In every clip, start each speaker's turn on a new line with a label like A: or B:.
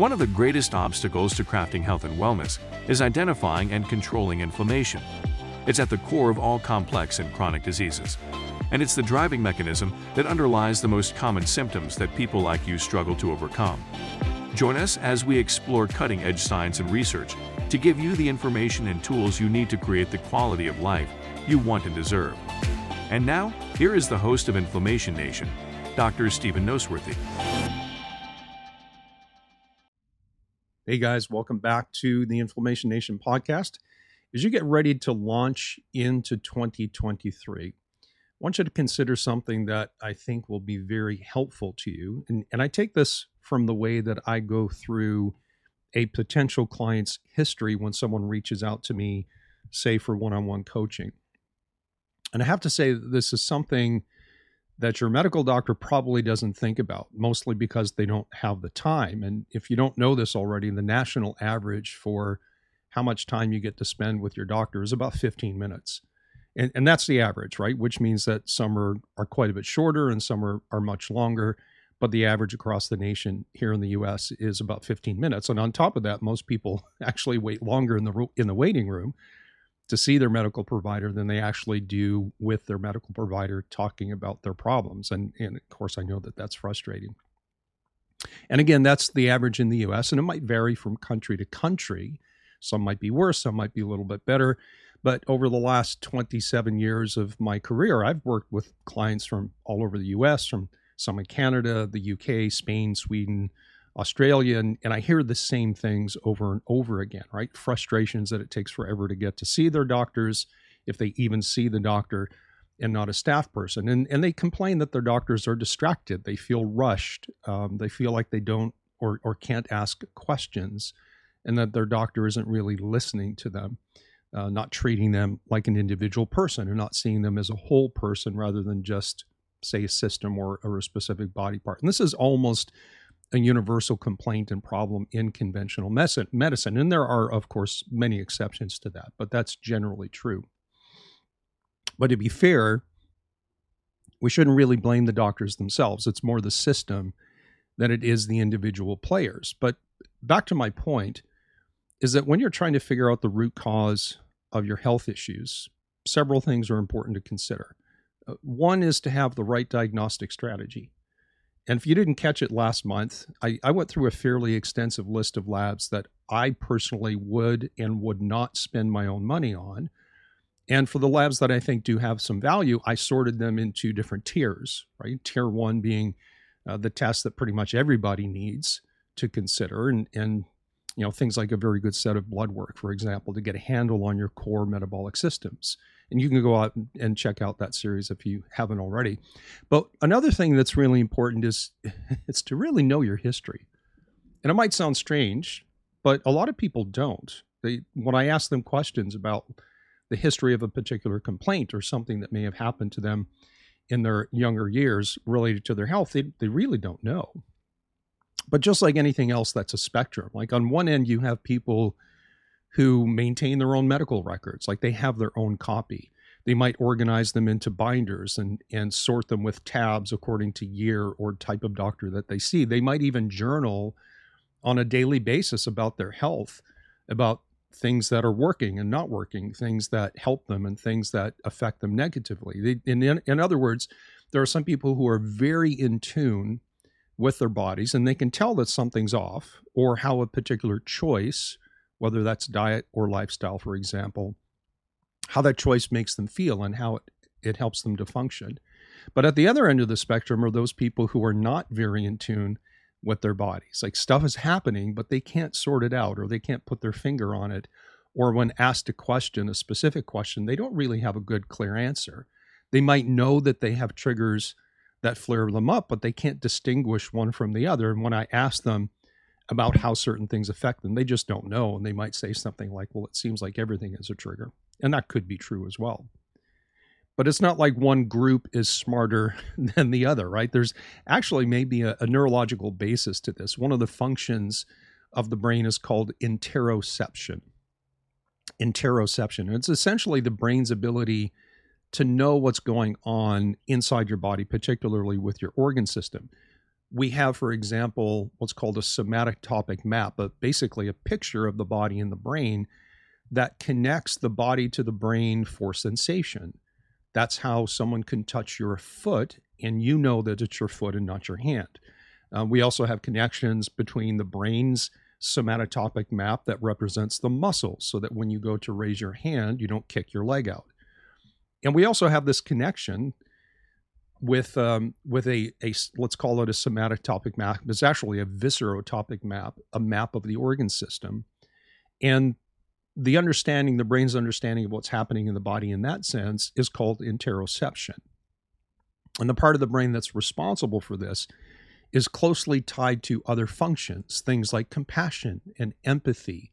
A: One of the greatest obstacles to crafting health and wellness is identifying and controlling inflammation. It's at the core of all complex and chronic diseases, and it's the driving mechanism that underlies the most common symptoms that people like you struggle to overcome. Join us as we explore cutting edge science and research to give you the information and tools you need to create the quality of life you want and deserve. And now, here is the host of Inflammation Nation, Dr. Stephen Noseworthy.
B: Hey guys, welcome back to the Inflammation Nation podcast. As you get ready to launch into 2023, I want you to consider something that I think will be very helpful to you. And, and I take this from the way that I go through a potential client's history when someone reaches out to me, say for one on one coaching. And I have to say, this is something that your medical doctor probably doesn't think about, mostly because they don't have the time. And if you don't know this already, the national average for how much time you get to spend with your doctor is about 15 minutes. And, and that's the average, right? Which means that some are, are quite a bit shorter and some are, are much longer but the average across the nation here in the U.S. is about 15 minutes. And on top of that, most people actually wait longer in the in the waiting room to see their medical provider than they actually do with their medical provider talking about their problems. And and of course, I know that that's frustrating. And again, that's the average in the U.S. and it might vary from country to country. Some might be worse, some might be a little bit better. But over the last 27 years of my career, I've worked with clients from all over the US, from some in Canada, the UK, Spain, Sweden, Australia, and, and I hear the same things over and over again, right? Frustrations that it takes forever to get to see their doctors, if they even see the doctor and not a staff person. And, and they complain that their doctors are distracted. They feel rushed. Um, they feel like they don't or, or can't ask questions and that their doctor isn't really listening to them, uh, not treating them like an individual person and not seeing them as a whole person rather than just say a system or, or a specific body part. And this is almost a universal complaint and problem in conventional medicine. And there are, of course, many exceptions to that, but that's generally true. But to be fair, we shouldn't really blame the doctors themselves. It's more the system than it is the individual players. But back to my point is that when you're trying to figure out the root cause of your health issues, several things are important to consider. Uh, one is to have the right diagnostic strategy. And if you didn't catch it last month, I, I, went through a fairly extensive list of labs that I personally would and would not spend my own money on. And for the labs that I think do have some value, I sorted them into different tiers, right? Tier one being uh, the test that pretty much everybody needs to consider, and, and you know things like a very good set of blood work, for example, to get a handle on your core metabolic systems and you can go out and check out that series if you haven't already. But another thing that's really important is it's to really know your history. And it might sound strange, but a lot of people don't. They when I ask them questions about the history of a particular complaint or something that may have happened to them in their younger years related to their health, they, they really don't know. But just like anything else, that's a spectrum. Like on one end, you have people who maintain their own medical records, like they have their own copy. They might organize them into binders and, and sort them with tabs according to year or type of doctor that they see. They might even journal on a daily basis about their health, about things that are working and not working, things that help them and things that affect them negatively. They, in, in other words, there are some people who are very in tune with their bodies and they can tell that something's off or how a particular choice whether that's diet or lifestyle, for example, how that choice makes them feel and how it, it helps them to function. But at the other end of the spectrum are those people who are not very in tune with their bodies. Like stuff is happening, but they can't sort it out or they can't put their finger on it. Or when asked a question, a specific question, they don't really have a good, clear answer. They might know that they have triggers that flare them up, but they can't distinguish one from the other. And when I ask them, about how certain things affect them. They just don't know. And they might say something like, well, it seems like everything is a trigger. And that could be true as well. But it's not like one group is smarter than the other, right? There's actually maybe a, a neurological basis to this. One of the functions of the brain is called interoception. Interoception. And it's essentially the brain's ability to know what's going on inside your body, particularly with your organ system we have, for example, what's called a somatotopic map, but basically a picture of the body and the brain that connects the body to the brain for sensation. That's how someone can touch your foot and you know that it's your foot and not your hand. Uh, we also have connections between the brain's somatotopic map that represents the muscles so that when you go to raise your hand, you don't kick your leg out. And we also have this connection with um, with a, a let's call it a somatotopic map. It's actually a viscerotopic map, a map of the organ system, and the understanding, the brain's understanding of what's happening in the body in that sense is called interoception. And the part of the brain that's responsible for this is closely tied to other functions, things like compassion and empathy,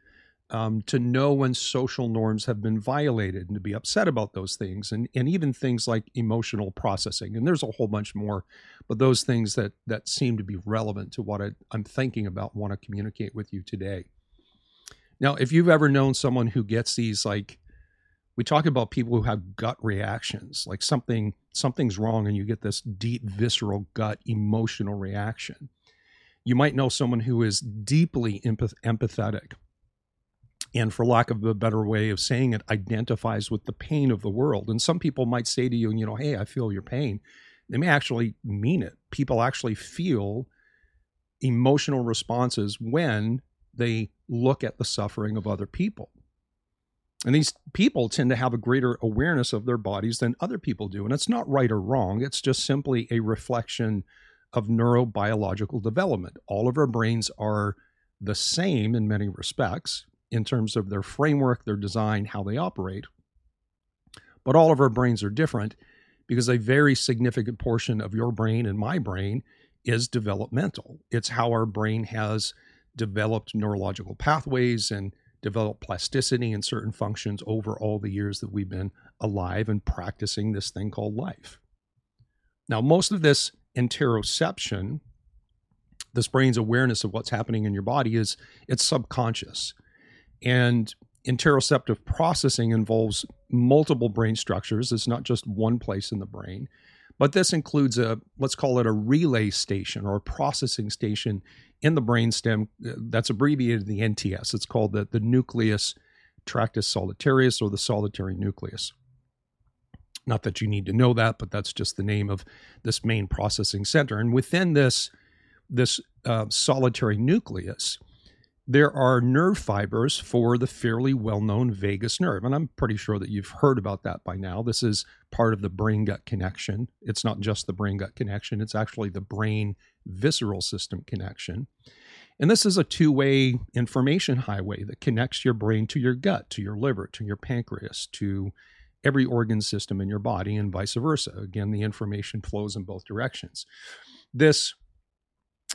B: um, to know when social norms have been violated and to be upset about those things, and, and even things like emotional processing. And there's a whole bunch more, but those things that, that seem to be relevant to what I, I'm thinking about, want to communicate with you today. Now, if you've ever known someone who gets these like we talk about people who have gut reactions, like something something's wrong and you get this deep visceral gut emotional reaction. You might know someone who is deeply empath- empathetic and for lack of a better way of saying it identifies with the pain of the world. And some people might say to you, you know, hey, I feel your pain. They may actually mean it. People actually feel emotional responses when they look at the suffering of other people. And these people tend to have a greater awareness of their bodies than other people do. And it's not right or wrong, it's just simply a reflection of neurobiological development. All of our brains are the same in many respects in terms of their framework, their design, how they operate. But all of our brains are different because a very significant portion of your brain and my brain is developmental. It's how our brain has developed neurological pathways and developed plasticity and certain functions over all the years that we've been alive and practicing this thing called life. Now, most of this interoception, this brain's awareness of what's happening in your body, is it's subconscious. And interoceptive processing involves multiple brain structures. It's not just one place in the brain. But this includes a, let's call it a relay station or a processing station in the brainstem uh, that's abbreviated the NTS. It's called the, the nucleus tractus solitarius or the solitary nucleus. Not that you need to know that, but that's just the name of this main processing center. And within this, this uh, solitary nucleus, there are nerve fibers for the fairly well known vagus nerve. And I'm pretty sure that you've heard about that by now. This is part of the brain gut connection. It's not just the brain gut connection, it's actually the brain visceral system connection. And this is a two way information highway that connects your brain to your gut, to your liver, to your pancreas, to every organ system in your body, and vice versa. Again, the information flows in both directions. This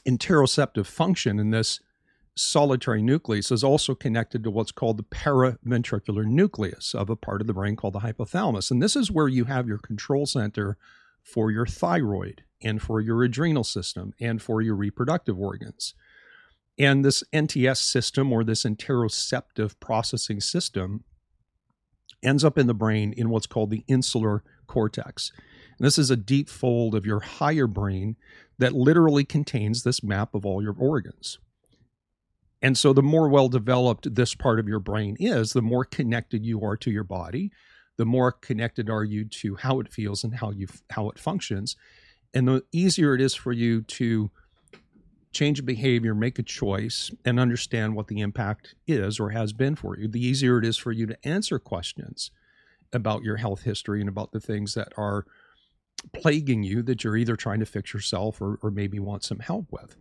B: interoceptive function in this solitary nucleus is also connected to what's called the paraventricular nucleus of a part of the brain called the hypothalamus. And this is where you have your control center for your thyroid and for your adrenal system and for your reproductive organs. And this NTS system or this interoceptive processing system ends up in the brain in what's called the insular cortex. And this is a deep fold of your higher brain that literally contains this map of all your organs. And so, the more well developed this part of your brain is, the more connected you are to your body, the more connected are you to how it feels and how you how it functions, and the easier it is for you to change a behavior, make a choice, and understand what the impact is or has been for you. The easier it is for you to answer questions about your health history and about the things that are plaguing you that you're either trying to fix yourself or, or maybe want some help with.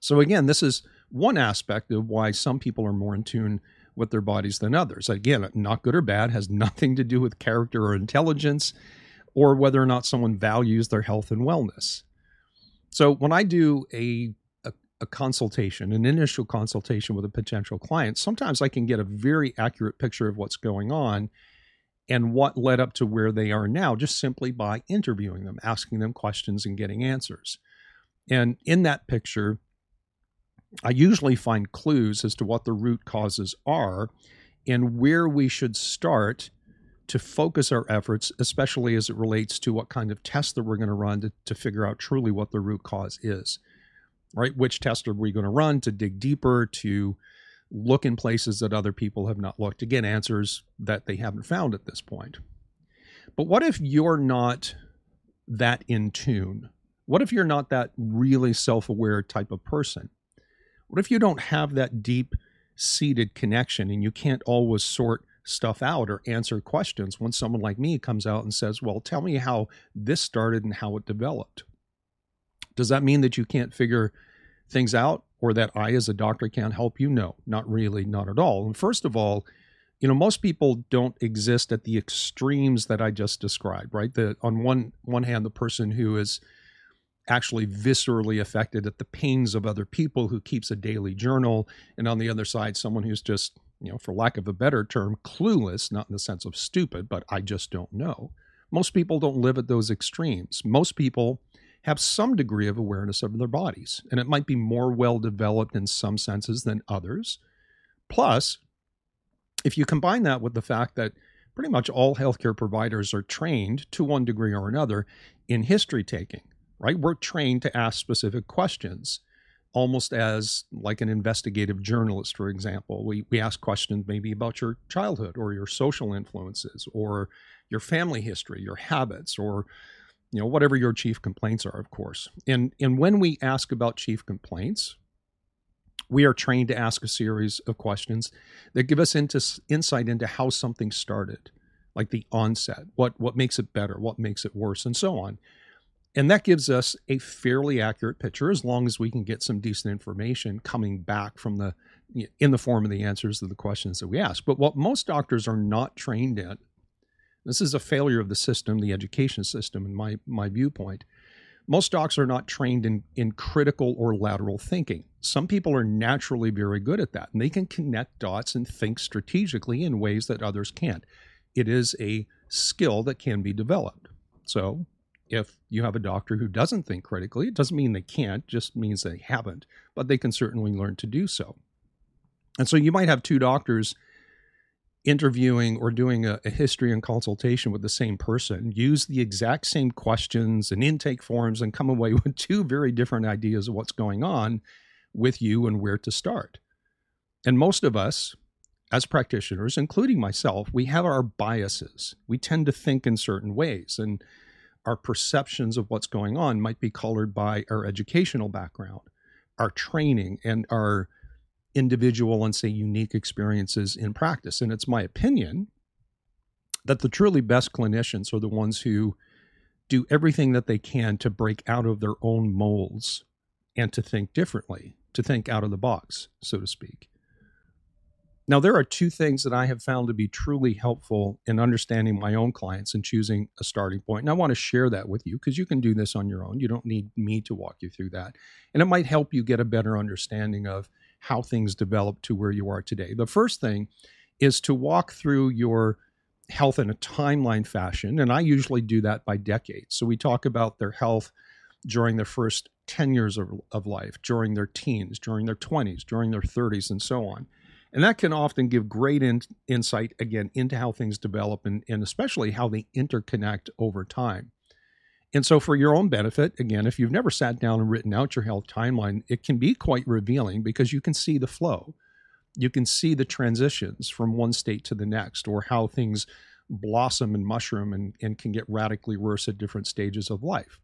B: So, again, this is one aspect of why some people are more in tune with their bodies than others. Again, not good or bad, has nothing to do with character or intelligence or whether or not someone values their health and wellness. So when I do a, a, a consultation, an initial consultation with a potential client, sometimes I can get a very accurate picture of what's going on and what led up to where they are now just simply by interviewing them, asking them questions and getting answers. And in that picture, I usually find clues as to what the root causes are and where we should start to focus our efforts, especially as it relates to what kind of test that we're going to run to, figure out truly what the root cause is. Right? Which test are we going to run to dig deeper, to look in places that other people have not looked to get answers that they haven't found at this point. But what if you're not that in tune? What if you're not that really self aware type of person? What if you don't have that deep seated connection and you can't always sort stuff out or answer questions when someone like me comes out and says, Well, tell me how this started and how it developed? Does that mean that you can't figure things out or that I, as a doctor, can't help you? No, not really, not at all. And first of all, you know, most people don't exist at the extremes that I just described, right? The on one one hand, the person who is actually viscerally affected at the pains of other people who keeps a daily journal, and on the other side, someone who's just, you know, for lack of a better term, clueless, not in the sense of stupid, but I just don't know. Most people don't live at those extremes. Most people have some degree of awareness of their bodies, and it might be more well developed in some senses than others. Plus, if you combine that with the fact that pretty much all healthcare providers are trained to one degree or another in history taking, right? We're trained to ask specific questions, almost as like an investigative journalist, for example. We, we ask questions maybe about your childhood or your social influences or your family history, your habits, or you know whatever your chief complaints are of course and and when we ask about chief complaints we are trained to ask a series of questions that give us into insight into how something started like the onset what what makes it better what makes it worse and so on and that gives us a fairly accurate picture as long as we can get some decent information coming back from the in the form of the answers to the questions that we ask but what most doctors are not trained in this is a failure of the system the education system in my my viewpoint most docs are not trained in, in critical or lateral thinking. Some people are naturally very good at that, and they can connect dots and think strategically in ways that others can't. It is a skill that can be developed. So, if you have a doctor who doesn't think critically, it doesn't mean they can't, just means they haven't, but they can certainly learn to do so. And so you might have two doctors interviewing or doing a, a, history and consultation with the same person, use the exact same questions and intake forms, and come away with two very different ideas of what's going on with you and where to start. And most of us, as practitioners, including myself, we have our biases. We tend to think in certain ways, and our perceptions of what's going on might be colored by our educational background, our training, and our individual and say unique experiences in practice. And it's my opinion that the truly best clinicians are the ones who do everything that they can to break out of their own molds and to think differently, to think out of the box, so to speak. Now, there are two things that I have found to be truly helpful in understanding my own clients and choosing a starting point. And I want to share that with you because you can do this on your own. You don't need me to walk you through that. And it might help you get a better understanding of how things develop to where you are today. The first thing is to walk through your health in a timeline fashion. And I usually do that by decades. So we talk about their health during their first 10 years of, of life, during their teens, during their 20s, during their 30s, and so on. And that can often give great in, insight, again, into how things develop and, and especially how they interconnect over time. And so, for your own benefit, again, if you've never sat down and written out your health timeline, it can be quite revealing because you can see the flow. You can see the transitions from one state to the next or how things blossom and mushroom and, and can get radically worse at different stages of life.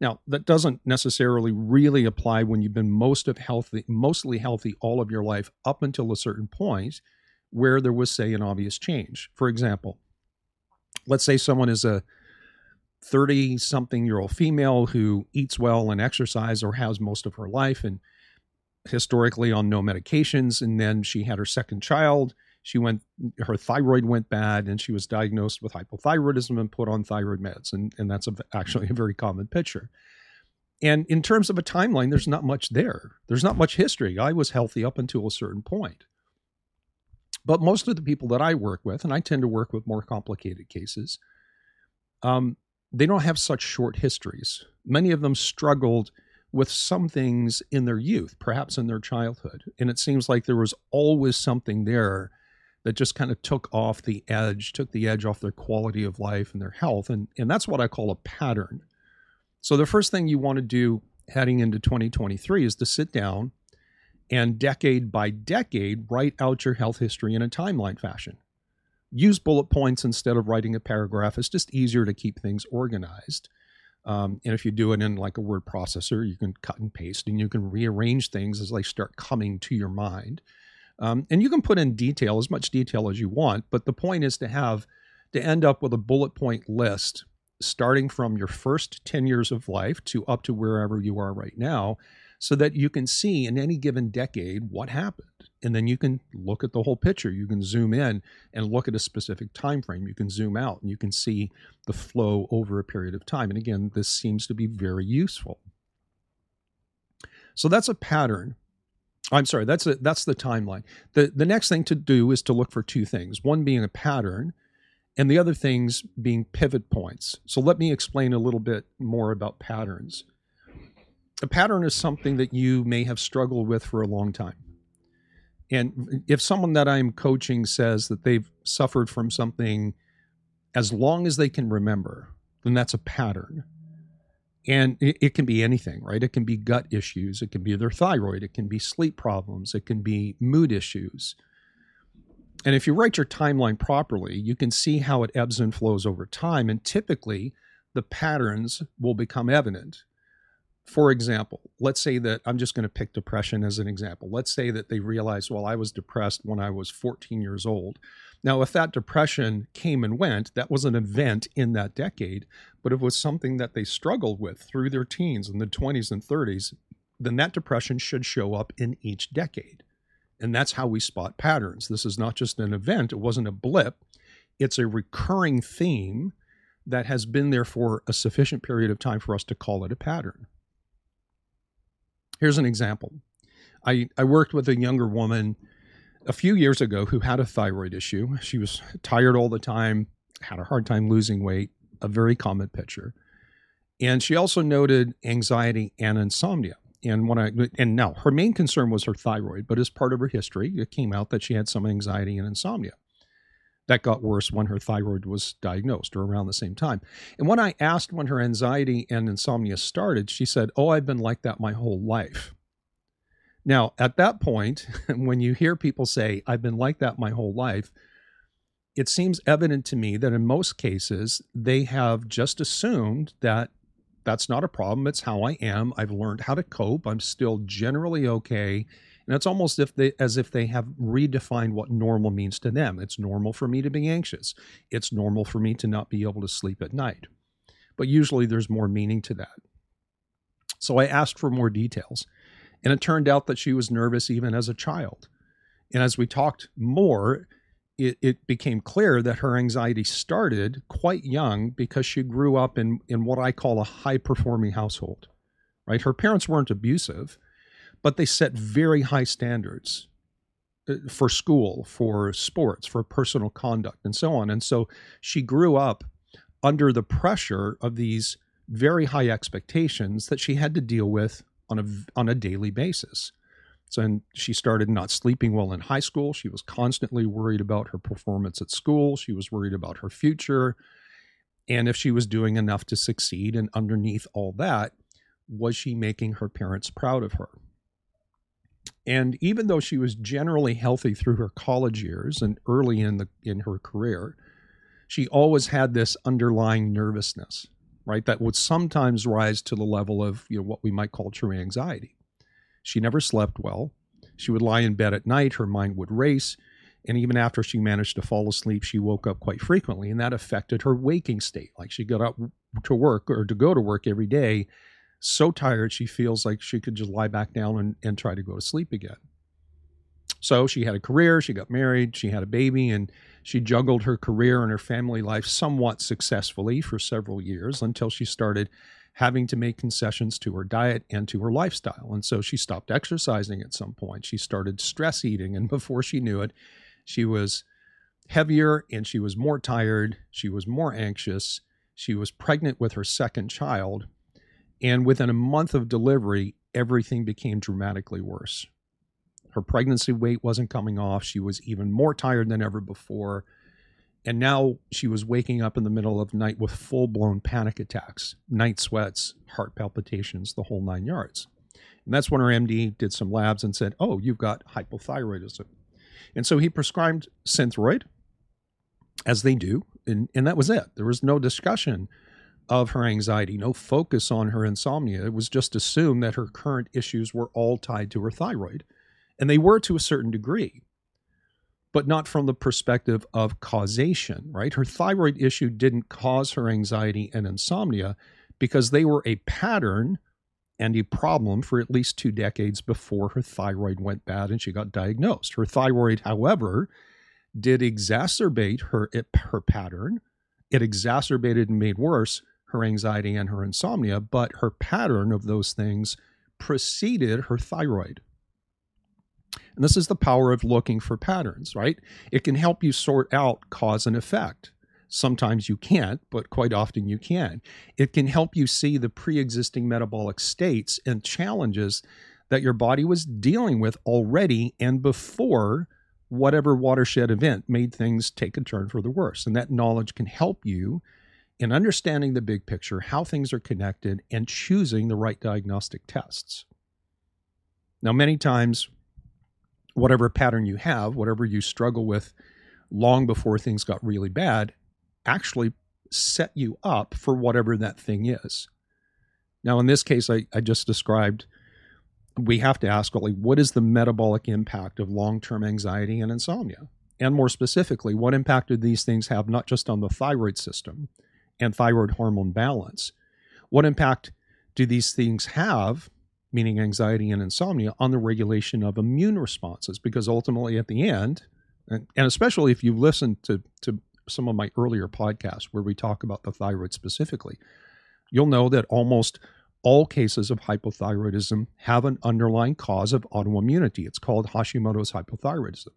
B: Now, that doesn't necessarily really apply when you've been most of healthy, mostly healthy all of your life up until a certain point where there was, say, an obvious change. For example, let's say someone is a 30 something year old female who eats well and exercise or has most of her life and historically on no medications and then she had her second child she went her thyroid went bad and she was diagnosed with hypothyroidism and put on thyroid meds and, and that's a, actually a very common picture and in terms of a timeline there's not much there there's not much history i was healthy up until a certain point but most of the people that i work with and i tend to work with more complicated cases um, they don't have such short histories. Many of them struggled with some things in their youth, perhaps in their childhood. And it seems like there was always something there that just kind of took off the edge, took the edge off their quality of life and their health. And, and that's what I call a pattern. So the first thing you want to do heading into 2023 is to sit down and decade by decade write out your health history in a timeline fashion. Use bullet points instead of writing a paragraph. It's just easier to keep things organized. Um, and if you do it in like a word processor, you can cut and paste and you can rearrange things as they start coming to your mind. Um, and you can put in detail, as much detail as you want, but the point is to have to end up with a bullet point list starting from your first 10 years of life to up to wherever you are right now so that you can see in any given decade what happened. And then you can look at the whole picture. You can zoom in and look at a specific time frame you can zoom out and you can see the flow over a period of time. And again this seems to be very useful. So that's a pattern I'm sorry, that's a, that's the timeline. The the next thing to do is to look for two things. One being a pattern and the other things being pivot points. So let me explain a little bit more about patterns. A pattern is something that you may have struggled with for a long time. And if someone that I'm coaching says that they've suffered from something as long as they can remember, then that's a pattern. And it, it, can be anything, right? It can be gut issues, it can be their thyroid, it can be sleep problems, it can be mood issues. And if you write your timeline properly, you can see how it ebbs and flows over time. And typically, the patterns will become evident. For example, let's say that I'm just going to pick depression as an example. Let's say that they realized, well, I was depressed when I was 14 years old. Now, if that depression came and went, that was an event in that decade, but if it was something that they struggled with through their teens and the 20s and 30s, then that depression should show up in each decade. And that's how we spot patterns. This is not just an event, it wasn't a blip, it's a recurring theme that has been there for a sufficient period of time for us to call it a pattern. Here's an example. I, I worked with a younger woman a few years ago who had a thyroid issue. She was tired all the time, had a hard time losing weight, a very common picture. And she also noted anxiety and insomnia. And when I and now her main concern was her thyroid, but as part of her history, it came out that she had some anxiety and insomnia. That got worse when her thyroid was diagnosed or around the same time. And when I asked when her anxiety and insomnia started, she said, Oh, I've been like that my whole life. Now, at that point, when you hear people say, I've been like that my whole life, it seems evident to me that in most cases, they have just assumed that that's not a problem. It's how I am. I've learned how to cope. I'm still generally okay. And it's almost if they, as if they have redefined what normal means to them. It's normal for me to be anxious. It's normal for me to not be able to sleep at night. But usually there's more meaning to that. So I asked for more details. And it turned out that she was nervous even as a child. And as we talked more, it, it, became clear that her anxiety started quite young because she grew up in, in what I call a high performing household. Right? Her parents weren't abusive, but they set very high standards uh, for school, for sports, for personal conduct, and so on. And so she grew up under the pressure of these very high expectations that she had to deal with on a on a daily basis. So and she started not sleeping well in high school. She was constantly worried about her performance at school. She was worried about her future and if she was doing enough to succeed and underneath all that was she making her parents proud of her. And even though she was generally healthy through her college years and early in the in her career, she always had this underlying nervousness right? That would sometimes rise to the level of you know what we might call true anxiety. She never slept well. She would lie in bed at night, her mind would race, and even after she managed to fall asleep, she woke up quite frequently, and that affected her waking state. Like she got up to work or to go to work every day, so tired she feels like she could just lie back down and, and try to go to sleep again. So she had a career, she got married, she had a baby, and she juggled her career and her family life somewhat successfully for several years until she started having to make concessions to her diet and to her lifestyle. And so she stopped exercising at some point. She started stress eating. And before she knew it, she was heavier and she was more tired. She was more anxious. She was pregnant with her second child. And within a month of delivery, everything became dramatically worse Her pregnancy weight wasn't coming off. She was even more tired than ever before. And now she was waking up in the middle of the night with full blown panic attacks, night sweats, heart palpitations, the whole nine yards. And that's when her MD did some labs and said, Oh, you've got hypothyroidism. And so he prescribed Synthroid, as they do. And, and that was it. There was no discussion of her anxiety, no focus on her insomnia. It was just assumed that her current issues were all tied to her thyroid. And they were to a certain degree, but not from the perspective of causation, right? Her thyroid issue didn't cause her anxiety and insomnia because they were a pattern and a problem for at least two decades before her thyroid went bad and she got diagnosed. Her thyroid, however, did exacerbate her, her pattern. It exacerbated and made worse her anxiety and her insomnia, but her pattern of those things preceded her thyroid. And this is the power of looking for patterns, right? It can help you sort out cause and effect. Sometimes you can't, but quite often you can. It can help you see the pre existing metabolic states and challenges that your body was dealing with already and before whatever watershed event made things take a turn for the worse. And that knowledge can help you in understanding the big picture, how things are connected, and choosing the right diagnostic tests. Now, many times, whatever pattern you have, whatever you struggle with long before things got really bad, actually set you up for whatever that thing is. Now, in this case, I, I just described, we have to ask, like, what is the metabolic impact of long term anxiety and insomnia? And more specifically, what impact do these things have not just on the thyroid system, and thyroid hormone balance. What impact do these things have, meaning anxiety and insomnia, on the regulation of immune responses? Because ultimately, at the end, and, and especially if you listen to, to some of my earlier podcasts where we talk about the thyroid specifically, you'll know that almost all cases of hypothyroidism have an underlying cause of autoimmunity. It's called Hashimoto's hypothyroidism.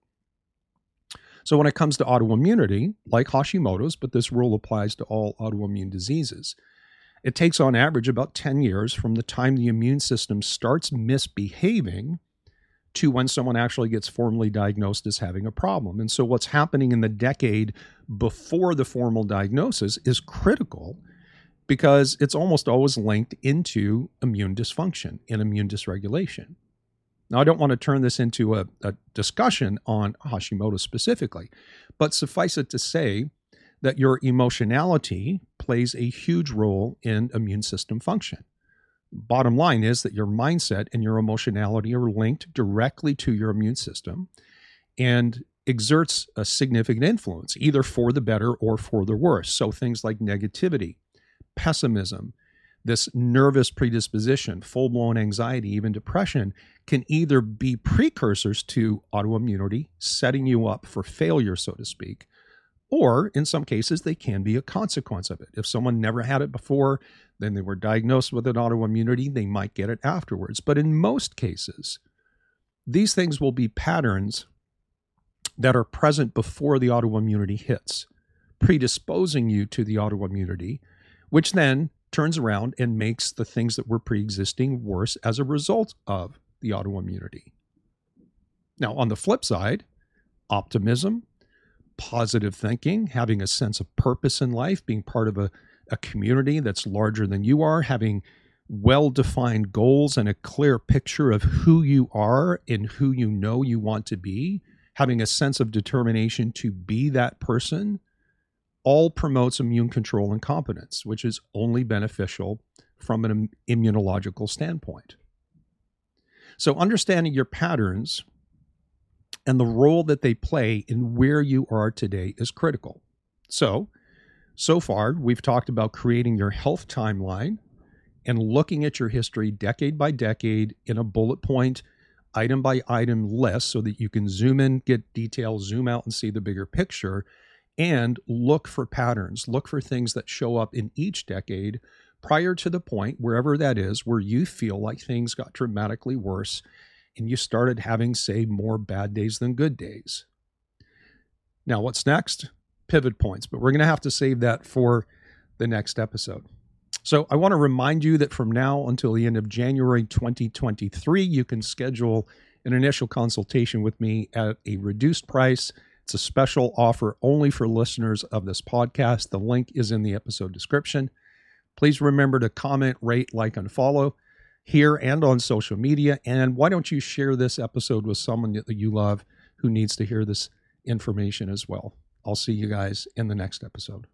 B: So when it comes to autoimmunity, like Hashimoto's, but this rule applies to all autoimmune diseases, it takes on average about 10 years from the time the immune system starts misbehaving to when someone actually gets formally diagnosed as having a problem. And so what's happening in the decade before the formal diagnosis is critical because it's almost always linked into immune dysfunction and immune dysregulation. Now, I don't want to turn this into a, a discussion on Hashimoto specifically, but suffice it to say that your emotionality plays a huge role in immune system function. Bottom line is that your mindset and your emotionality are linked directly to your immune system and exerts a significant influence, either for the better or for the worse. So things like negativity, pessimism, this nervous predisposition, full blown anxiety, even depression, can either be precursors to autoimmunity, setting you up for failure, so to speak, or in some cases, they can be a consequence of it. If someone never had it before, then they were diagnosed with an autoimmunity, they might get it afterwards. But in most cases, these things will be patterns that are present before the autoimmunity hits, predisposing you to the autoimmunity, which then turns around and makes the things that were pre existing worse as a result of the autoimmunity. Now, on the flip side, optimism, positive thinking, having a sense of purpose in life, being part of a, a community that's larger than you are, having well defined goals and a clear picture of who you are and who you know you want to be, having a sense of determination to be that person all promotes immune control and competence, which is only beneficial from an immunological standpoint. So, understanding your patterns and the role that they play in where you are today is critical. So, so far, we've talked about creating your health timeline and looking at your history decade by decade in a bullet point, item by item list so that you can zoom in, get details, zoom out, and see the bigger picture and look for patterns, look for things that show up in each decade prior to the point, wherever that is, where you feel like things got dramatically worse and you started having, say, more bad days than good days. Now, what's next? Pivot points, but we're going to have to save that for the next episode. So, I want to remind you that from now until the end of January 2023, you can schedule an initial consultation with me at a reduced price. It's a special offer only for listeners of this podcast. The link is in the episode description. Please remember to comment, rate, like, and follow here and on social media. And why don't you share this episode with someone that you love who needs to hear this information as well? I'll see you guys in the next episode.